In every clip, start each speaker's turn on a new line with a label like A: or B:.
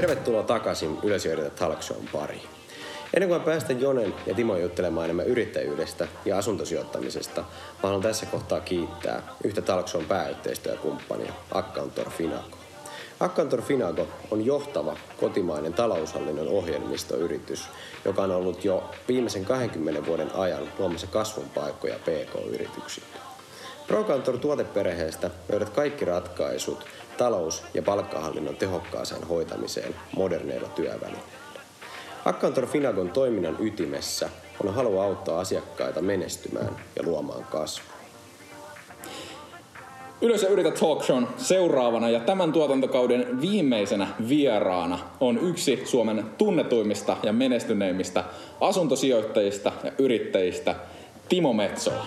A: Tervetuloa takaisin Yleisöjärjestä Talk Shown pariin. Ennen kuin päästän Jonen ja Timo juttelemaan enemmän yrittäjyydestä ja asuntosijoittamisesta, mä haluan tässä kohtaa kiittää yhtä Talk Shown pääyhteistyökumppania, Accountor Finago. Accountor Finago on johtava kotimainen taloushallinnon ohjelmistoyritys, joka on ollut jo viimeisen 20 vuoden ajan luomassa kasvun paikkoja PK-yrityksille. ProCountor tuoteperheestä löydät kaikki ratkaisut talous- ja palkkahallinnon tehokkaaseen hoitamiseen moderneilla työvälineillä. Accountor Finagon toiminnan ytimessä on halu auttaa asiakkaita menestymään ja luomaan kasvua.
B: Yleensä yritä talk shown seuraavana ja tämän tuotantokauden viimeisenä vieraana on yksi Suomen tunnetuimmista ja menestyneimmistä asuntosijoittajista ja yrittäjistä, Timo Metsola.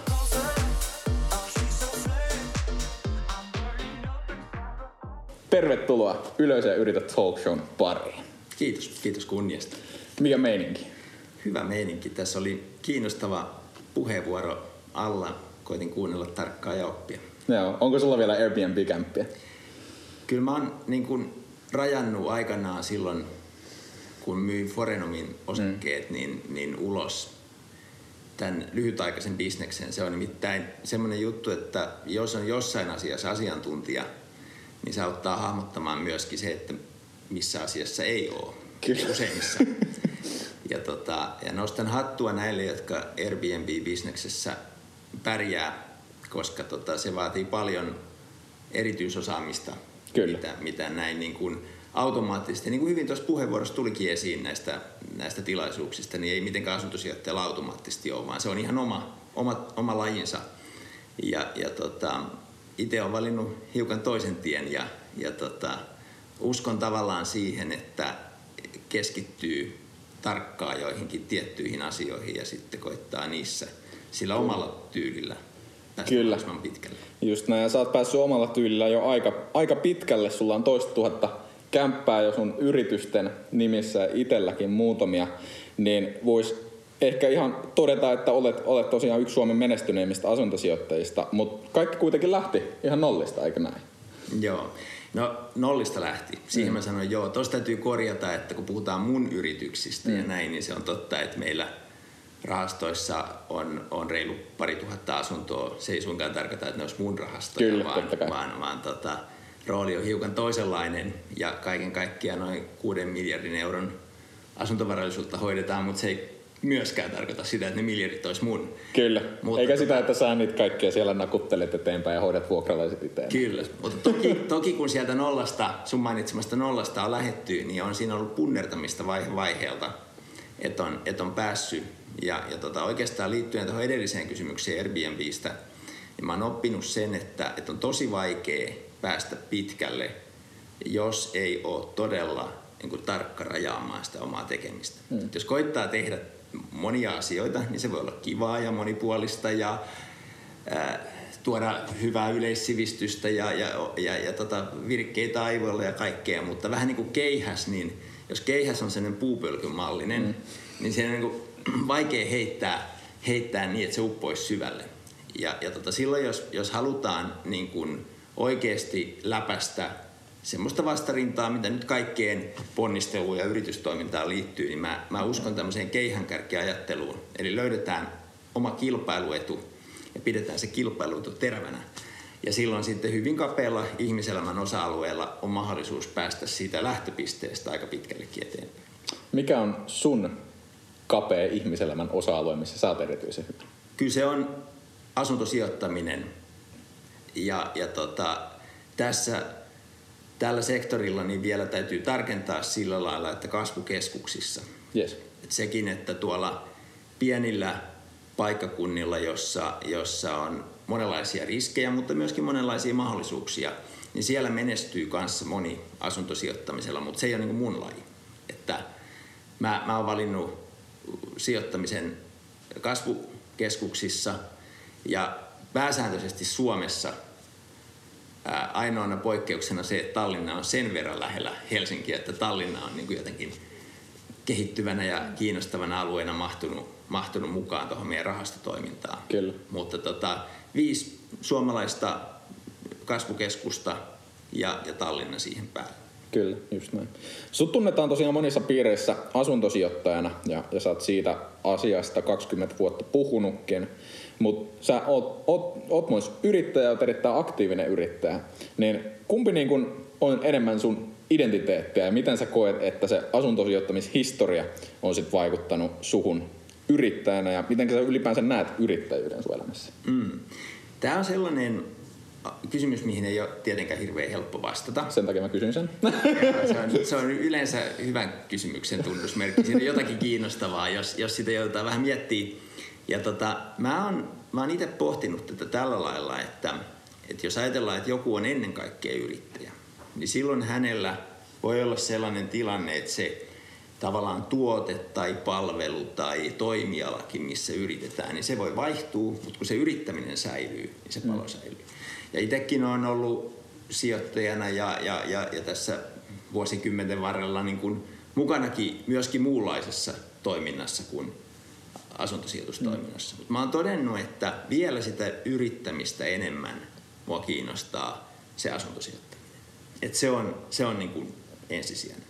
B: Tervetuloa Ylös ja yritä talk shown pariin.
C: Kiitos, kiitos kunniasta.
B: Mikä meininki?
C: Hyvä meininki. Tässä oli kiinnostava puheenvuoro alla. Koitin kuunnella tarkkaa ja oppia.
B: Joo. Onko sulla vielä Airbnb-kämppiä?
C: Kyllä mä oon niin kuin rajannut aikanaan silloin, kun myin Forenomin osakkeet, mm. niin, niin ulos tämän lyhytaikaisen bisneksen. Se on nimittäin semmoinen juttu, että jos on jossain asiassa asiantuntija, niin se auttaa hahmottamaan myöskin se, että missä asiassa ei ole.
B: Kyllä.
C: Useimmissa. Ja, tota, ja nostan hattua näille, jotka Airbnb-bisneksessä pärjää, koska tota, se vaatii paljon erityisosaamista,
B: Kyllä.
C: Mitä, mitä näin niin kuin automaattisesti, niin kuin hyvin tuossa puheenvuorossa tulikin esiin näistä, näistä tilaisuuksista, niin ei mitenkään asuntosijoittajalla automaattisesti ole, vaan se on ihan oma, oma, oma lajinsa. Ja, ja tota, itse olen valinnut hiukan toisen tien ja, ja tota, uskon tavallaan siihen, että keskittyy tarkkaan joihinkin tiettyihin asioihin ja sitten koittaa niissä sillä omalla tyylillä päästä
B: Kyllä.
C: pitkälle.
B: Just näin, ja sä oot päässyt omalla tyylillä jo aika, aika pitkälle. Sulla on toista tuhatta kämppää jo sun yritysten nimissä ja itselläkin muutamia. Niin vois ehkä ihan todeta, että olet, olet tosiaan yksi Suomen menestyneimmistä asuntosijoittajista, mutta kaikki kuitenkin lähti ihan nollista, eikö näin?
C: Joo. No nollista lähti. Siihen mm. mä sanoin joo. Tuosta täytyy korjata, että kun puhutaan mun yrityksistä mm. ja näin, niin se on totta, että meillä rahastoissa on, on reilu pari tuhatta asuntoa. Se ei suinkaan tarkoita, että ne olisi mun rahastoja,
B: Kyllä,
C: vaan, vaan, vaan tota, rooli on hiukan toisenlainen ja kaiken kaikkiaan noin kuuden miljardin euron asuntovarallisuutta hoidetaan, mutta se ei myöskään tarkoita sitä, että ne miljardit olisi mun.
B: Kyllä.
C: Mutta
B: Eikä
C: tota-
B: sitä, että sä niitä kaikkia siellä nakuttelet eteenpäin ja hoidat vuokralaiset itse.
C: Kyllä, mutta toki, toki kun sieltä nollasta, sun mainitsemasta nollasta on lähetty, niin on siinä ollut punnertamista vaihe vaiheelta, että on, et on päässyt. Ja, ja tota, oikeastaan liittyen tuohon edelliseen kysymykseen Airbnbistä, niin mä oon oppinut sen, että, että on tosi vaikea päästä pitkälle, jos ei ole todella niin kuin, tarkka rajaamaan sitä omaa tekemistä. Mm. Jos koittaa tehdä monia asioita, niin se voi olla kivaa ja monipuolista ja ää, tuoda hyvää yleissivistystä ja, ja, ja, ja tota, virkkeitä aivoilla ja kaikkea, mutta vähän niin kuin keihäs, niin jos keihäs on sellainen puupölkymallinen, mm. niin se on niin kuin vaikea heittää, heittää niin, että se uppoisi syvälle. Ja, ja tota, silloin, jos, jos halutaan niin kuin oikeasti läpästä semmoista vastarintaa, mitä nyt kaikkeen ponnisteluun ja yritystoimintaan liittyy, niin mä, mä uskon tämmöiseen keihänkärkiajatteluun. Eli löydetään oma kilpailuetu ja pidetään se kilpailuetu terävänä. Ja silloin sitten hyvin kapealla ihmiselämän osa-alueella on mahdollisuus päästä siitä lähtöpisteestä aika pitkällekin eteenpäin.
B: Mikä on sun kapea ihmiselämän osa-alue, missä sä oot erityisen hyvä?
C: Kyllä se on asuntosijoittaminen. Ja, ja tota, tässä tällä sektorilla niin vielä täytyy tarkentaa sillä lailla, että kasvukeskuksissa.
B: Yes.
C: Et sekin, että tuolla pienillä paikkakunnilla, jossa, jossa on monenlaisia riskejä, mutta myöskin monenlaisia mahdollisuuksia, niin siellä menestyy kanssa moni asuntosijoittamisella, mutta se ei ole niin mun laji. Että mä, mä oon valinnut sijoittamisen kasvukeskuksissa ja pääsääntöisesti Suomessa ää, ainoana poikkeuksena se, että Tallinna on sen verran lähellä Helsinkiä, että Tallinna on niin kuin jotenkin kehittyvänä ja kiinnostavana alueena mahtunut, mahtunut mukaan tuohon meidän rahastotoimintaan.
B: Kyllä.
C: Mutta tota, viisi suomalaista kasvukeskusta ja, ja Tallinna siihen päälle.
B: Kyllä, just näin. Sut tunnetaan tosiaan monissa piireissä asuntosijoittajana ja, ja sä oot siitä asiasta 20 vuotta puhunutkin. Mutta sä oot, oot, oot myös yrittäjä, oot erittäin aktiivinen yrittäjä. Niin kumpi niin kun on enemmän sun identiteettiä ja miten sä koet, että se asuntosijoittamishistoria on sit vaikuttanut suhun yrittäjänä ja miten sä ylipäänsä näet yrittäjyyden sun elämässä?
C: Mm. Tämä on sellainen kysymys, mihin ei ole tietenkään hirveän helppo vastata.
B: Sen takia mä kysyn sen.
C: se, on, se on yleensä hyvän kysymyksen tunnusmerkki. Siinä on jotakin kiinnostavaa, jos, jos sitä joudutaan vähän miettimään. Ja tota, mä oon, mä oon itse pohtinut tätä tällä lailla, että, että jos ajatellaan, että joku on ennen kaikkea yrittäjä, niin silloin hänellä voi olla sellainen tilanne, että se tavallaan tuote tai palvelu tai toimialakin, missä yritetään, niin se voi vaihtua, mutta kun se yrittäminen säilyy, niin se palo mm. säilyy. Ja itsekin on ollut sijoittajana ja, ja, ja, ja tässä vuosikymmenten varrella niin kuin mukanakin myöskin muunlaisessa toiminnassa kuin asuntosijoitustoiminnassa. Mm. Mutta mä oon todennut, että vielä sitä yrittämistä enemmän mua kiinnostaa se asuntosijoittaminen. Et se on, se on niin kuin ensisijainen.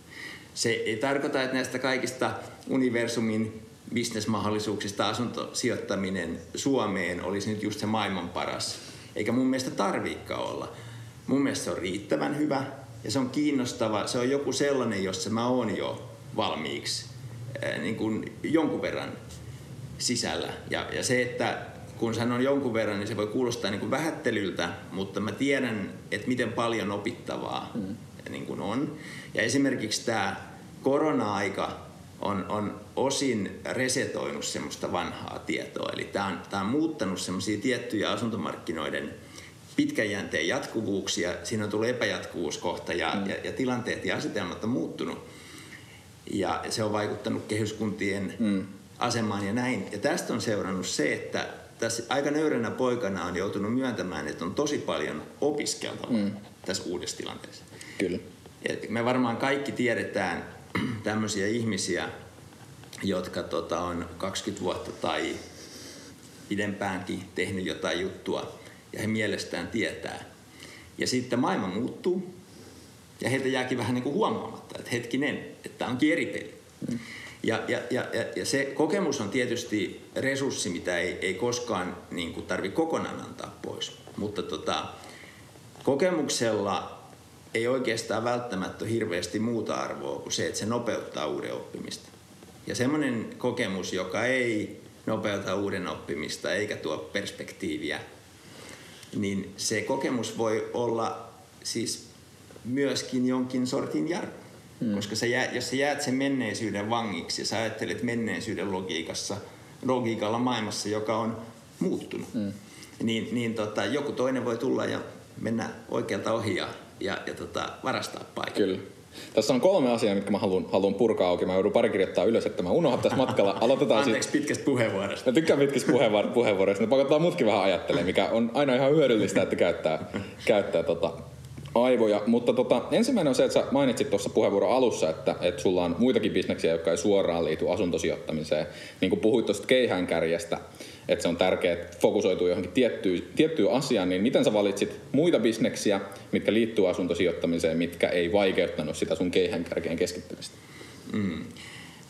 C: Se ei tarkoita, että näistä kaikista universumin bisnesmahdollisuuksista asuntosijoittaminen Suomeen olisi nyt just se maailman paras. Eikä mun mielestä tarviikaan olla. Mun mielestä se on riittävän hyvä ja se on kiinnostava. Se on joku sellainen, jossa mä oon jo valmiiksi niin kuin jonkun verran sisällä. Ja, ja se, että kun sanon jonkun verran, niin se voi kuulostaa niin kuin vähättelyltä, mutta mä tiedän, että miten paljon opittavaa mm. niin kuin on. Ja esimerkiksi tämä korona-aika on, on osin resetoinut semmoista vanhaa tietoa. Eli tämä on, tämä on muuttanut semmoisia tiettyjä asuntomarkkinoiden pitkäjänteen jatkuvuuksia. Siinä on tullut epäjatkuvuuskohta ja, mm. ja, ja tilanteet ja asetelmat on muuttunut. Ja se on vaikuttanut kehyskuntien mm. Asemaan ja näin. Ja tästä on seurannut se, että tässä aika nöyränä poikana on joutunut myöntämään, että on tosi paljon opiskeltavaa mm. tässä uudessa tilanteessa.
B: Kyllä.
C: Et me varmaan kaikki tiedetään tämmöisiä ihmisiä, jotka tota, on 20 vuotta tai pidempäänkin tehnyt jotain juttua ja he mielestään tietää. Ja sitten maailma muuttuu ja heiltä jääkin vähän niin kuin huomaamatta, että hetkinen, että tämä onkin eri peli. Mm. Ja, ja, ja, ja se kokemus on tietysti resurssi, mitä ei, ei koskaan niin tarvi kokonaan antaa pois. Mutta tota, kokemuksella ei oikeastaan välttämättä hirveästi muuta arvoa kuin se, että se nopeuttaa uuden oppimista. Ja semmoinen kokemus, joka ei nopeuta uuden oppimista eikä tuo perspektiiviä, niin se kokemus voi olla siis myöskin jonkin sortin jarru. Hmm. Koska sä jää, jos sä jäät sen menneisyyden vangiksi ja sä ajattelet menneisyyden logiikassa, logiikalla maailmassa, joka on muuttunut, hmm. niin, niin tota, joku toinen voi tulla ja mennä oikealta ohi ja, ja, ja tota, varastaa paikan.
B: Kyllä. Tässä on kolme asiaa, mitkä mä haluan, haluan purkaa auki. Mä joudun pari kirjoittaa ylös, että mä unohdan tässä matkalla. Aloitetaan
C: Anteeksi siitä. pitkästä puheenvuorosta.
B: Mä tykkään pitkästä puheenvuorosta. Ne pakottaa mutkin vähän ajattelemaan, mikä on aina ihan hyödyllistä, että käyttää, käyttää tota aivoja. Mutta tota, ensimmäinen on se, että sä mainitsit tuossa puheenvuoron alussa, että, että sulla on muitakin bisneksiä, jotka ei suoraan liity asuntosijoittamiseen. Niin kuin puhuit tuosta keihäänkärjestä, että se on tärkeää, että fokusoituu johonkin tiettyyn, tiettyyn asiaan, niin miten sä valitsit muita bisneksiä, mitkä liittyy asuntosijoittamiseen, mitkä ei vaikeuttanut sitä sun keihäänkärkeen keskittymistä?
C: Mm.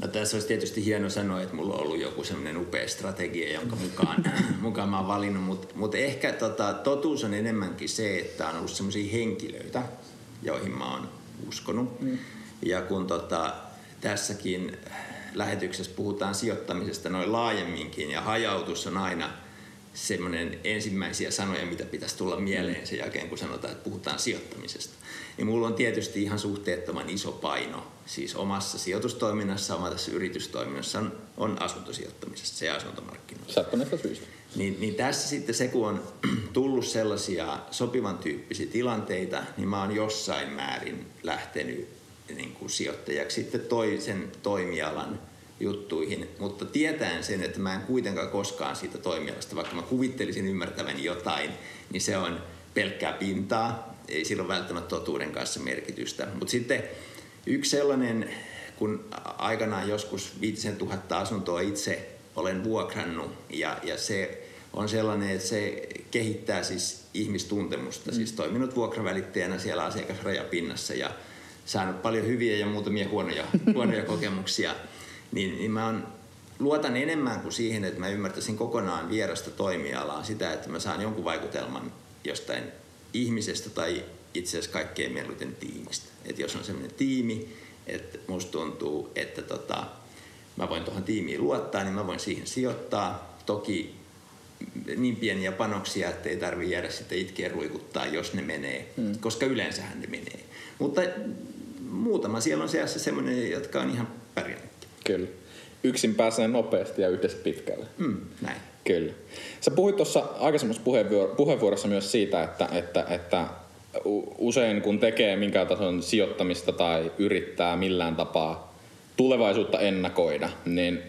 C: No tässä olisi tietysti hieno sanoa, että mulla on ollut joku semmoinen upea strategia, jonka mukaan, mukaan mä oon valinnut, mutta mut ehkä tota, totuus on enemmänkin se, että on ollut semmoisia henkilöitä, joihin mä oon uskonut. Mm. Ja kun tota, tässäkin lähetyksessä puhutaan sijoittamisesta noin laajemminkin ja hajautus on aina semmoinen ensimmäisiä sanoja, mitä pitäisi tulla mieleen sen jälkeen, kun sanotaan, että puhutaan sijoittamisesta. Niin mulla on tietysti ihan suhteettoman iso paino siis omassa sijoitustoiminnassa, omassa yritystoiminnassa on, on asuntosijoittamisessa se asuntomarkkinoilla.
B: Sattuneesta syystä.
C: Niin, niin tässä sitten se, kun on tullut sellaisia sopivan tyyppisiä tilanteita, niin mä oon jossain määrin lähtenyt niin kuin sijoittajaksi sitten toisen toimialan juttuihin, mutta tietäen sen, että mä en kuitenkaan koskaan siitä toimialasta, vaikka mä kuvittelisin ymmärtäväni jotain, niin se on pelkkää pintaa, ei sillä ole välttämättä totuuden kanssa merkitystä. Mutta sitten yksi sellainen, kun aikanaan joskus 5000 asuntoa itse olen vuokrannut ja, ja se on sellainen, että se kehittää siis ihmistuntemusta, mm. siis toiminut vuokravälittäjänä siellä asiakasrajapinnassa ja saanut paljon hyviä ja muutamia huonoja, huonoja kokemuksia, niin, niin mä on, luotan enemmän kuin siihen, että mä ymmärtäisin kokonaan vierasta toimialaa sitä, että mä saan jonkun vaikutelman jostain ihmisestä tai itse asiassa kaikkein mieluiten tiimistä. Että jos on sellainen tiimi, että musta tuntuu, että tota, mä voin tuohon tiimiin luottaa, niin mä voin siihen sijoittaa. Toki niin pieniä panoksia, että ei tarvi jäädä sitten itkeä ruikuttaa, jos ne menee, hmm. koska yleensähän ne menee. Mutta muutama siellä on seassa semmoinen, jotka on ihan pärjännyt.
B: Kyllä. Yksin pääsee nopeasti ja yhdessä pitkälle.
C: Mm, näin.
B: Kyllä. Sä puhuit tuossa aikaisemmassa puheenvuorossa myös siitä, että, että, että usein kun tekee minkään tason sijoittamista tai yrittää millään tapaa tulevaisuutta ennakoida, niin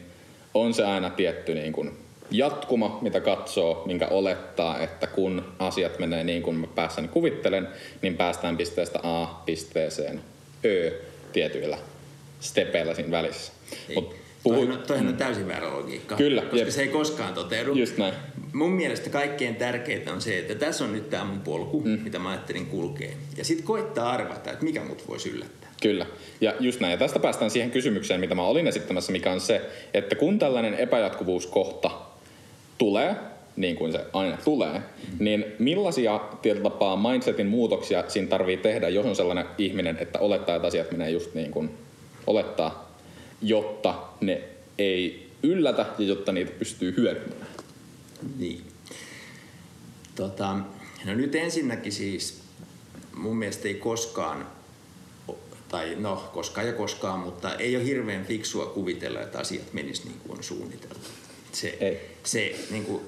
B: on se aina tietty niin kuin jatkuma, mitä katsoo, minkä olettaa, että kun asiat menee niin kuin mä päässäni kuvittelen, niin päästään pisteestä A pisteeseen Ö tietyillä stepeillä siinä välissä.
C: Mut Toihan, toihan on täysin väärä logiikka.
B: Kyllä.
C: Koska jep. se ei koskaan toteudu.
B: Just näin.
C: Mun mielestä kaikkein tärkeintä on se, että tässä on nyt tämä mun polku, mm. mitä mä ajattelin kulkee. Ja sitten koittaa arvata, että mikä mut voisi yllättää.
B: Kyllä. Ja just näin. Ja tästä päästään siihen kysymykseen, mitä mä olin esittämässä, mikä on se, että kun tällainen epäjatkuvuuskohta tulee, niin kuin se aina tulee, mm. niin millaisia tietyllä tapaa mindsetin muutoksia siinä tarvii tehdä, jos on sellainen ihminen, että olettaa, että asiat menee just niin kuin olettaa, jotta ne ei yllätä ja jotta niitä pystyy hyödyntämään?
C: Niin. Tota, no nyt ensinnäkin siis mun mielestä ei koskaan, tai no koskaan ja koskaan, mutta ei ole hirveän fiksua kuvitella, että asiat menis niin kuin on suunniteltu. Se, ei. se niin kuin,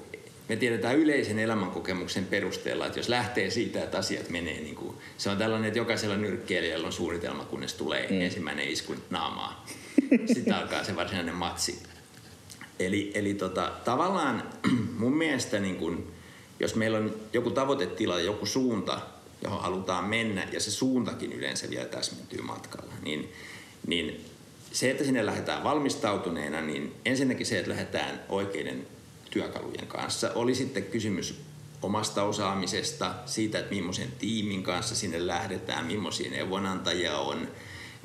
C: me tiedetään yleisen elämänkokemuksen perusteella, että jos lähtee siitä, että asiat menee niin kuin, se on tällainen, että jokaisella nyrkkeilijällä on suunnitelma, kunnes tulee mm. ensimmäinen isku naamaa. Sitten alkaa se varsinainen matsi. Eli, eli tota, tavallaan mun mielestä niin kun, jos meillä on joku tavoitetila, joku suunta, johon halutaan mennä, ja se suuntakin yleensä vielä täsmentyy matkalla, niin, niin se, että sinne lähdetään valmistautuneena, niin ensinnäkin se, että lähdetään oikeiden työkalujen kanssa. Oli sitten kysymys omasta osaamisesta, siitä, että millaisen tiimin kanssa sinne lähdetään, millaisia neuvonantajia on,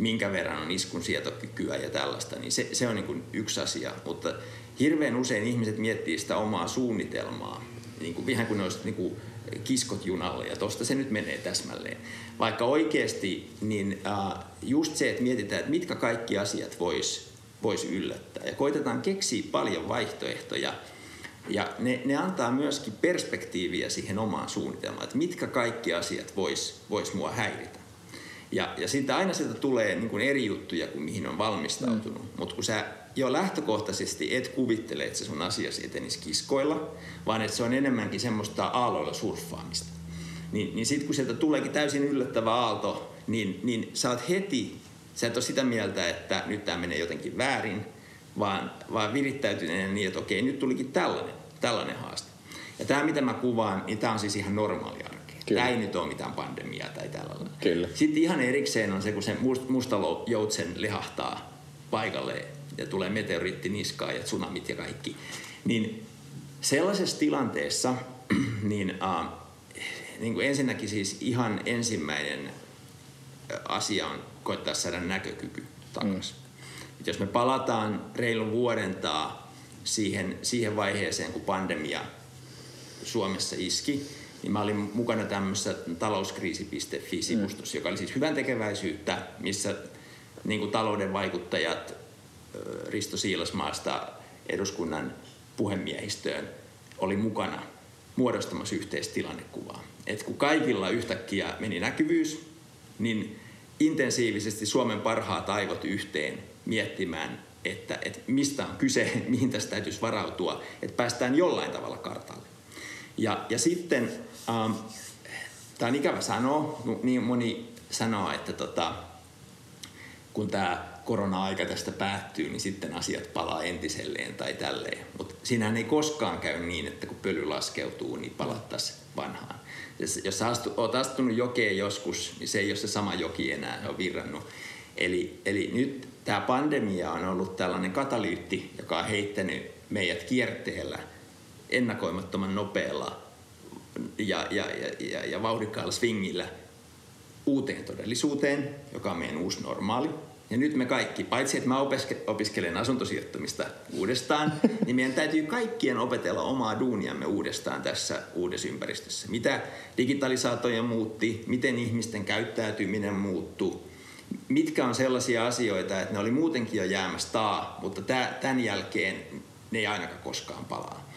C: minkä verran on iskun sietokykyä ja tällaista, niin se, se on niin kuin yksi asia. Mutta hirveän usein ihmiset miettii sitä omaa suunnitelmaa, niin kuin, ihan kuin ne olisivat niin kuin kiskot junalle ja tosta se nyt menee täsmälleen. Vaikka oikeasti niin äh, just se, että mietitään, että mitkä kaikki asiat vois, vois yllättää ja koitetaan keksiä paljon vaihtoehtoja ja ne, ne antaa myöskin perspektiiviä siihen omaan suunnitelmaan, että mitkä kaikki asiat vois, vois mua häiritä. Ja, ja siitä aina sieltä tulee niin kuin eri juttuja kuin mihin on valmistautunut. Mm. Mutta kun sä jo lähtökohtaisesti et kuvittele, että se sun asiasi etenisi kiskoilla, vaan että se on enemmänkin semmoista aalloilla surffaamista. Niin, niin sitten kun sieltä tuleekin täysin yllättävä aalto, niin, niin sä oot heti, sä et ole sitä mieltä, että nyt tämä menee jotenkin väärin, vaan, vaan virittäytyneen niin, että okei, nyt tulikin tällainen, tällainen haaste. Ja tämä, mitä mä kuvaan, niin tämä on siis ihan normaalia Kyllä. Tämä ei nyt ole mitään pandemiaa tai tällä
B: Kyllä.
C: Sitten ihan erikseen on se, kun se musta joutsen lehahtaa paikalle ja tulee meteoriitti niskaan ja tsunamit ja kaikki. Niin sellaisessa tilanteessa, niin, äh, niin kuin ensinnäkin siis ihan ensimmäinen asia on koittaa saada näkökyky takaisin. Mm. Jos me palataan reilun vuoden taa siihen, siihen vaiheeseen, kun pandemia Suomessa iski, niin mä olin mukana tämmöisessä talouskriisi.fi-sivustossa, mm. joka oli siis hyvän tekeväisyyttä, missä niin kuin talouden vaikuttajat Risto Siilasmaasta eduskunnan puhemiehistöön oli mukana muodostamassa yhteistilannekuvaa. Et kun kaikilla yhtäkkiä meni näkyvyys, niin intensiivisesti Suomen parhaat aivot yhteen miettimään, että, että mistä on kyse, mihin tästä täytyisi varautua, että päästään jollain tavalla kartalle. Ja, ja sitten Um, tämä on ikävä sanoa, niin moni sanoo, että tota, kun tämä korona-aika tästä päättyy, niin sitten asiat palaa entiselleen tai tälleen. Mutta siinähän ei koskaan käy niin, että kun pöly laskeutuu, niin palattaisiin vanhaan. Jos sä astu, oot astunut jokeen joskus, niin se ei ole se sama joki enää, se on virrannut. Eli, eli nyt tämä pandemia on ollut tällainen katalyytti, joka on heittänyt meidät kierteellä ennakoimattoman nopealla ja, ja, ja, ja, ja vauhdikkaalla swingillä uuteen todellisuuteen, joka on meidän uusi normaali. Ja nyt me kaikki, paitsi että mä opiskelen asuntosijoittamista uudestaan, niin meidän täytyy kaikkien opetella omaa duuniamme uudestaan tässä uudessa ympäristössä. Mitä digitalisaatio muutti, miten ihmisten käyttäytyminen muuttui, mitkä on sellaisia asioita, että ne oli muutenkin jo jäämässä taa, mutta tämän jälkeen ne ei ainakaan koskaan palaa.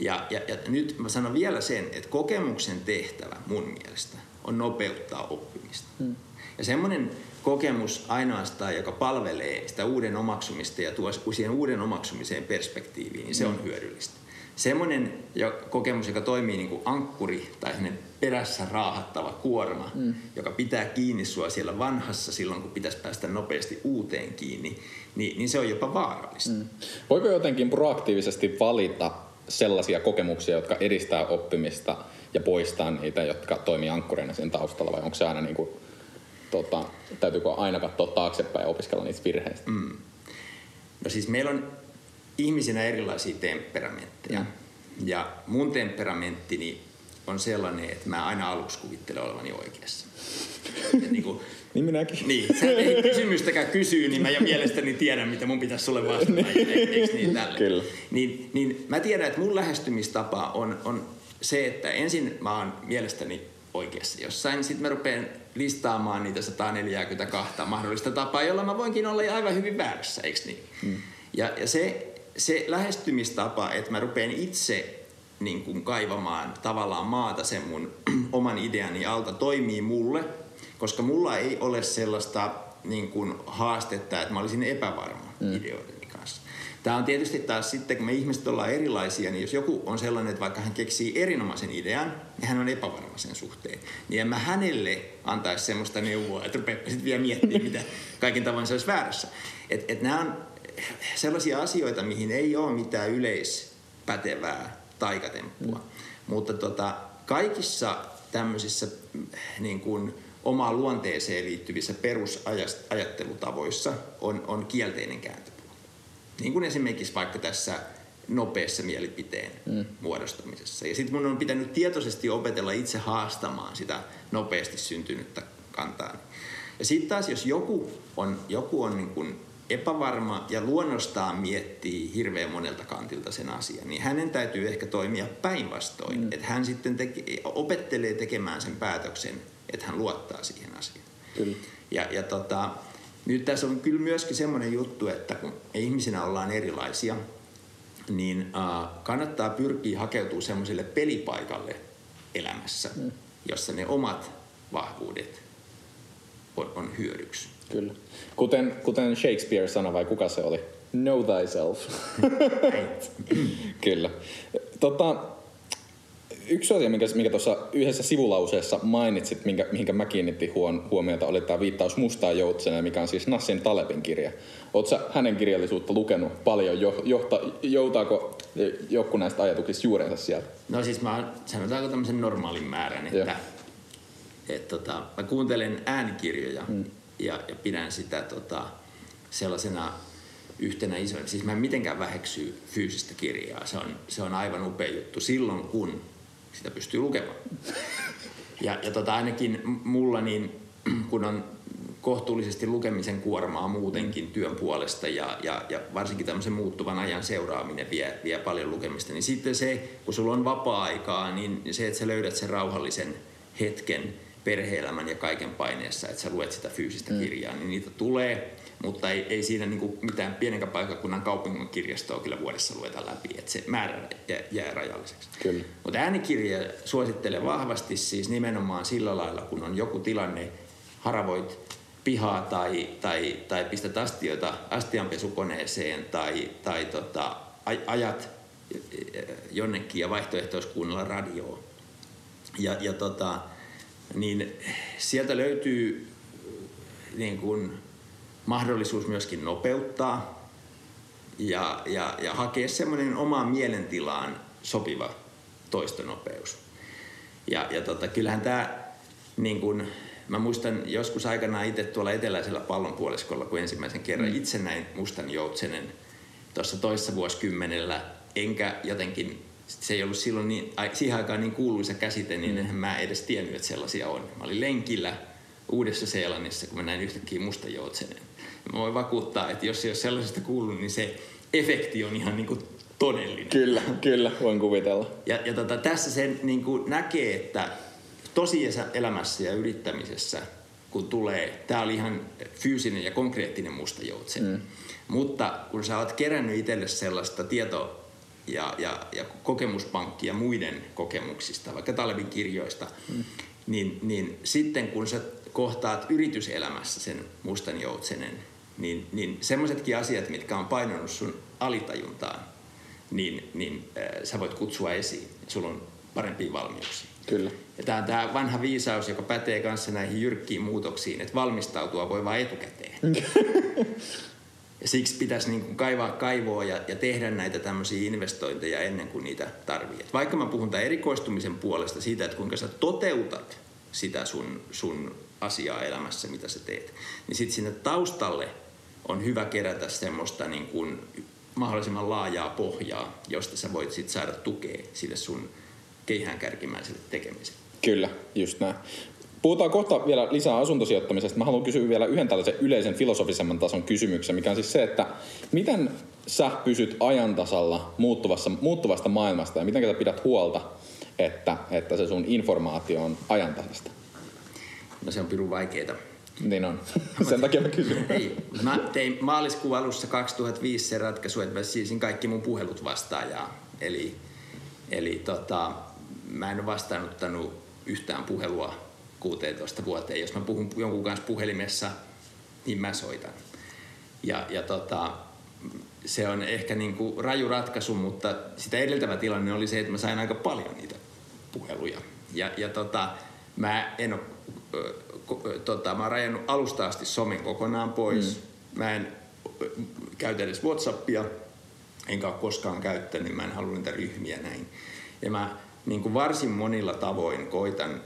C: Ja, ja, ja nyt mä sanon vielä sen, että kokemuksen tehtävä mun mielestä on nopeuttaa oppimista. Hmm. Ja semmoinen kokemus ainoastaan, joka palvelee sitä uuden omaksumista ja tuo siihen uuden omaksumiseen perspektiiviin, niin se mm. on hyödyllistä. Semmoinen kokemus, joka toimii niin kuin ankkuri tai perässä raahattava kuorma, mm. joka pitää kiinni sua siellä vanhassa silloin, kun pitäisi päästä nopeasti uuteen kiinni, niin, niin se on jopa vaarallista. Mm.
B: Voiko jotenkin proaktiivisesti valita sellaisia kokemuksia, jotka edistää oppimista ja poistaa niitä, jotka toimii ankkureina siinä taustalla, vai onko se aina niin kuin tota, täytyykö aina katsoa taaksepäin ja opiskella niistä virheistä? Mm.
C: No siis meillä on ihmisinä erilaisia temperamentteja. Mm. Ja mun temperamenttini on sellainen, että mä aina aluksi kuvittelen olevani oikeassa.
B: niin, kuin, niin minäkin.
C: Niin, sä ei kysymystäkään kysyy, niin mä jo mielestäni tiedän, mitä mun pitäisi sulle vastata. niin. Eikö niin tälle? Kyllä. Niin, niin mä tiedän, että mun lähestymistapa on, on se, että ensin mä oon mielestäni oikeassa jossain. Sitten mä rupean listaamaan niitä 142 mahdollista tapaa, jolla mä voinkin olla aivan hyvin väärässä, eikö niin? Mm. Ja, ja se, se lähestymistapa, että mä rupean itse niin kuin kaivamaan tavallaan maata sen mun oman ideani alta, toimii mulle, koska mulla ei ole sellaista niin kuin haastetta, että mä olisin epävarma mm. ideoiden Tämä on tietysti taas sitten, kun me ihmiset ollaan erilaisia, niin jos joku on sellainen, että vaikka hän keksii erinomaisen idean, niin hän on epävarma sen suhteen. Niin en mä hänelle antaisi semmoista neuvoa, että rupeaa sitten vielä miettimään, mitä kaiken tavoin se olisi väärässä. Et, et nämä on sellaisia asioita, mihin ei ole mitään yleispätevää taikatemppua. Mm. Mutta tota, kaikissa tämmöisissä niin kuin, omaan luonteeseen liittyvissä perusajattelutavoissa on, on kielteinen kääntö. Niin kuin esimerkiksi vaikka tässä nopeassa mielipiteen mm. muodostamisessa. Ja sitten mun on pitänyt tietoisesti opetella itse haastamaan sitä nopeasti syntynyttä kantaa. Ja sitten taas, jos joku on, joku on niin kuin epävarma ja luonnostaan miettii hirveän monelta kantilta sen asian, niin hänen täytyy ehkä toimia päinvastoin. Mm. Että hän sitten teke, opettelee tekemään sen päätöksen, että hän luottaa siihen asiaan. Kyllä. Ja, ja tota, nyt tässä on kyllä myöskin semmoinen juttu, että kun ihmisinä ollaan erilaisia, niin äh, kannattaa pyrkiä hakeutumaan semmoiselle pelipaikalle elämässä, mm. jossa ne omat vahvuudet on, on hyödyksi.
B: Kyllä. Kuten, kuten Shakespeare sanoi, vai kuka se oli? Know thyself. Kyllä. Tota, yksi asia, minkä, minkä tuossa yhdessä sivulauseessa mainitsit, minkä, mihinkä mä kiinnitin huon, huomiota, oli tämä viittaus Mustaan joutseneen, mikä on siis Nassin Talebin kirja. Oletko hänen kirjallisuutta lukenut paljon? Jo, johta, joutaako joku näistä ajatuksista juurensa sieltä?
C: No siis mä sanotaanko tämmöisen normaalin määrän, että et, tota, mä kuuntelen äänikirjoja hmm. ja, ja pidän sitä tota, sellaisena yhtenä isoina. Siis mä en mitenkään väheksy fyysistä kirjaa. Se on, se on aivan upea juttu silloin, kun sitä pystyy lukemaan. Ja, ja tota, ainakin mulla niin, kun on kohtuullisesti lukemisen kuormaa muutenkin työn puolesta ja, ja, ja varsinkin tämmöisen muuttuvan ajan seuraaminen vie, vie paljon lukemista, niin sitten se, kun sulla on vapaa-aikaa, niin se, että sä löydät sen rauhallisen hetken perheelämän ja kaiken paineessa, että sä luet sitä fyysistä mm. kirjaa, niin niitä tulee mutta ei, ei siinä niin kuin mitään pienenkään paikkakunnan kaupungin kirjastoa kyllä vuodessa lueta läpi, että se määrä jää, jää rajalliseksi. Kyllä. Mutta äänikirja suosittelee vahvasti siis nimenomaan sillä lailla, kun on joku tilanne, haravoit pihaa tai, tai, tai pistät astioita astianpesukoneeseen tai, tai tota, ajat jonnekin ja vaihtoehto olisi kuunnella radioa. Ja, ja tota, niin sieltä löytyy niin kuin mahdollisuus myöskin nopeuttaa ja, ja, ja hakea semmoinen omaan mielentilaan sopiva toistonopeus. Ja, ja tota, kyllähän tämä, niin kun, mä muistan joskus aikanaan itse tuolla eteläisellä pallonpuoliskolla, kun ensimmäisen kerran mm. itse näin mustan joutsenen tuossa toissa vuosikymmenellä, enkä jotenkin, se ei ollut silloin niin, siihen aikaan niin kuuluisa käsite, niin mm. en mä edes tiennyt, että sellaisia on. Mä olin lenkillä, Uudessa Seelannissa, kun mä näin yhtäkkiä mustajoutsenen. Mä voin vakuuttaa, että jos ei ole sellaisesta kuullut, niin se efekti on ihan niin kuin todellinen.
B: Kyllä, kyllä, voin kuvitella.
C: Ja, ja tota, tässä sen niin kuin näkee, että tosielämässä ja yrittämisessä, kun tulee, tämä oli ihan fyysinen ja konkreettinen mustajoutsen. Mm. Mutta kun sä oot kerännyt itselle sellaista tieto- ja, ja, ja kokemuspankkia muiden kokemuksista, vaikka Talvin kirjoista, mm. niin, niin sitten kun sä kohtaat yrityselämässä sen mustan joutsenen, niin, niin semmoisetkin asiat, mitkä on painanut sun alitajuntaan, niin, niin äh, sä voit kutsua esiin. Sulla on parempia valmiuksia.
B: Kyllä.
C: Ja tämä on tämä vanha viisaus, joka pätee kanssa näihin jyrkkiin muutoksiin, että valmistautua voi vain etukäteen. ja siksi pitäisi niin kuin kaivaa kaivoa ja, ja tehdä näitä tämmöisiä investointeja ennen kuin niitä tarvii. Et vaikka mä puhun tämän erikoistumisen puolesta siitä, että kuinka sä toteutat sitä sun, sun asiaa elämässä, mitä sä teet, niin sitten sinne taustalle on hyvä kerätä semmoista niin kuin mahdollisimman laajaa pohjaa, josta sä voit sit saada tukea sille sun keihään kärkimäiselle tekemiselle.
B: Kyllä, just näin. Puhutaan kohta vielä lisää asuntosijoittamisesta. Mä haluan kysyä vielä yhden tällaisen yleisen filosofisemman tason kysymyksen, mikä on siis se, että miten sä pysyt ajantasalla muuttuvassa, muuttuvasta maailmasta ja miten sä pidät huolta, että, että se sun informaatio on ajantasasta?
C: No se on pirun vaikeeta.
B: Niin on. Sen takia mä kysyn.
C: Ei, mä tein maaliskuun alussa 2005 sen ratkaisu, että mä siisin kaikki mun puhelut vastaajaa. Eli, eli tota, mä en ole vastaanottanut yhtään puhelua 16 vuoteen. Jos mä puhun jonkun kanssa puhelimessa, niin mä soitan. Ja, ja tota, se on ehkä niin kuin raju ratkaisu, mutta sitä edeltävä tilanne oli se, että mä sain aika paljon niitä puheluja. Ja, ja tota, mä en ole, tota, mä oon rajannut alusta asti somen kokonaan pois. Mm. Mä en käytä edes Whatsappia, enkä ole koskaan käyttänyt, mä en halua niitä ryhmiä näin. Ja mä niin kuin varsin monilla tavoin koitan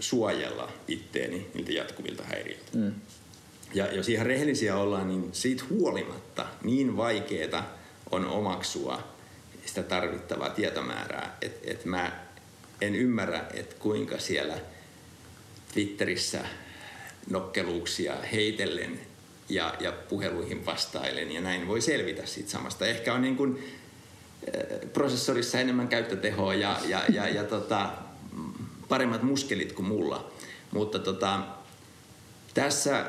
C: suojella itteeni niiltä jatkuvilta häiriöiltä. Mm. Ja jos ihan rehellisiä ollaan, niin siitä huolimatta niin vaikeeta on omaksua sitä tarvittavaa tietomäärää, että et mä en ymmärrä, että kuinka siellä Twitterissä nokkeluuksia heitellen ja, ja puheluihin vastailen ja näin voi selvitä siitä samasta. Ehkä on niin kuin, prosessorissa enemmän käyttötehoa ja, ja, ja, ja tota, paremmat muskelit kuin mulla. Mutta tota, tässä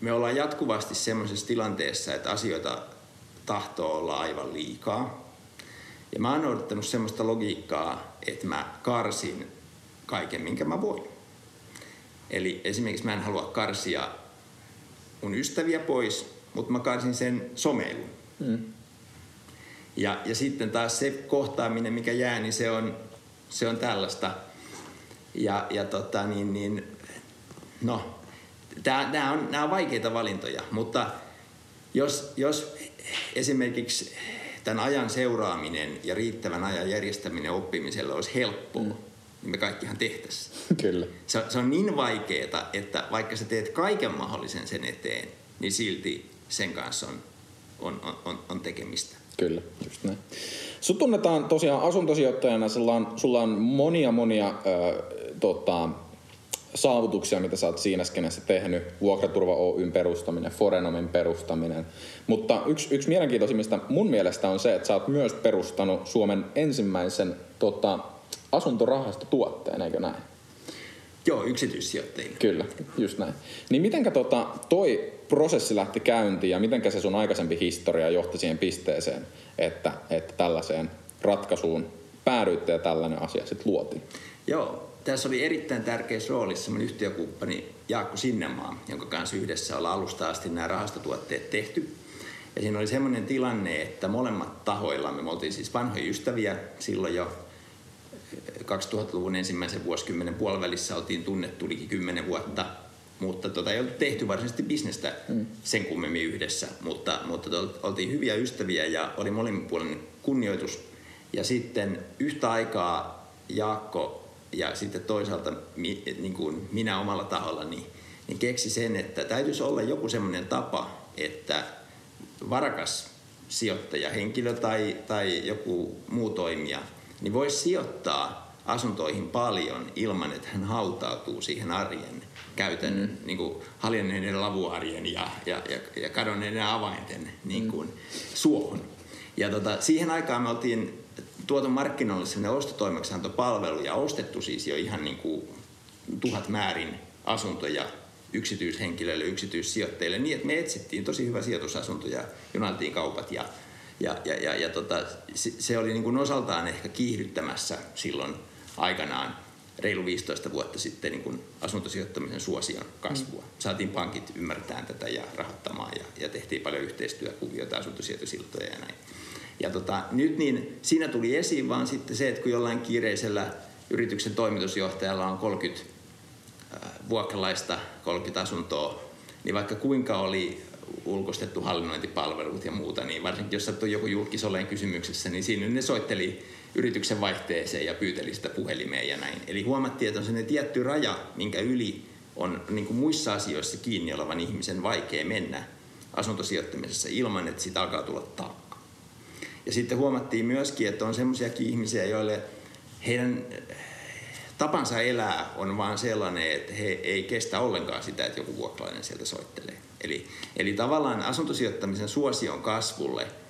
C: me ollaan jatkuvasti semmoisessa tilanteessa, että asioita tahtoo olla aivan liikaa. Ja mä oon noudattanut semmoista logiikkaa, että mä karsin kaiken, minkä mä voin. Eli esimerkiksi mä en halua karsia mun ystäviä pois, mutta mä karsin sen someilun. Mm. Ja, ja sitten taas se kohtaaminen, mikä jää, niin se on, se on tällaista. Ja, ja tota, niin, niin, no, nämä on, on vaikeita valintoja, mutta jos, jos esimerkiksi tämän ajan seuraaminen ja riittävän ajan järjestäminen oppimiselle olisi helppoa, mm. Niin me kaikkihan tehtäisiin.
B: Kyllä.
C: Se, se on niin vaikeaa, että vaikka sä teet kaiken mahdollisen sen eteen, niin silti sen kanssa on, on, on, on tekemistä.
B: Kyllä, just näin. Sut tunnetaan tosiaan asuntosijoittajana, sulla on, sulla on monia monia ö, tota, saavutuksia, mitä sä oot siinä skenessä tehnyt. Vuokraturva Oyn perustaminen, Forenomin perustaminen. Mutta yksi, yksi mielenkiintoisimmista mun mielestä on se, että sä oot myös perustanut Suomen ensimmäisen tota, asuntorahastotuotteen, eikö näin?
C: Joo, yksityissijoittajille.
B: Kyllä, just näin. Niin mitenkä tota, toi prosessi lähti käyntiin ja mitenkä se sun aikaisempi historia johti siihen pisteeseen, että, että tällaiseen ratkaisuun päädyitte ja tällainen asia sitten luotiin?
C: Joo, tässä oli erittäin tärkeässä roolissa mun yhtiökumppani Jaakko Sinnemaa, jonka kanssa yhdessä ollaan alusta asti nämä rahastotuotteet tehty. Ja siinä oli semmoinen tilanne, että molemmat tahoilla, me oltiin siis vanhoja ystäviä silloin jo 2000-luvun ensimmäisen vuosikymmenen puolivälissä oltiin tunnettu liki 10 vuotta, mutta tota, ei ollut tehty varsinaisesti bisnestä mm. sen kummemmin yhdessä, mutta, mutta oltiin hyviä ystäviä ja oli molemminpuolinen kunnioitus. Ja sitten yhtä aikaa Jaakko ja sitten toisaalta niin kuin minä omalla tahollani niin, niin keksi sen, että täytyisi olla joku semmoinen tapa, että varakas sijoittaja, henkilö tai, tai joku muu toimija, niin voisi sijoittaa asuntoihin paljon ilman, että hän hautautuu siihen arjen käytännön, mm. niin kuin haljenneiden lavuarjen ja, ja, ja, ja kadonneiden avainten niin kuin, mm. suohon. Ja tota, siihen aikaan me oltiin tuotu markkinoille sellainen ostotoimeksiantopalvelu ja ostettu siis jo ihan niin kuin tuhat määrin asuntoja yksityishenkilöille, yksityissijoittajille niin, että me etsittiin tosi hyvä sijoitusasunto ja jonailtiin kaupat ja, ja, ja, ja, ja tota, se oli niin kuin osaltaan ehkä kiihdyttämässä silloin aikanaan reilu 15 vuotta sitten niin kuin asuntosijoittamisen suosion kasvua. Mm. Saatiin pankit ymmärtämään tätä ja rahoittamaan ja, ja tehtiin paljon yhteistyökuvioita, asuntosijoitusiltoja ja näin. Ja tota, nyt niin siinä tuli esiin vaan sitten se, että kun jollain kiireisellä yrityksen toimitusjohtajalla on 30 äh, vuokralaista, 30 asuntoa, niin vaikka kuinka oli ulkoistettu hallinnointipalvelut ja muuta, niin varsinkin jos sattui joku julkisoleen kysymyksessä, niin siinä ne soitteli yrityksen vaihteeseen ja pyyteli sitä puhelimeen ja näin. Eli huomattiin, että on sellainen tietty raja, minkä yli on niin kuin muissa asioissa kiinni olevan ihmisen vaikea mennä asuntosijoittamisessa ilman, että siitä alkaa tulla taakka. Ja sitten huomattiin myöskin, että on sellaisiakin ihmisiä, joille heidän tapansa elää on vaan sellainen, että he ei kestä ollenkaan sitä, että joku vuokralainen sieltä soittelee. Eli, eli tavallaan asuntosijoittamisen suosion kasvulle –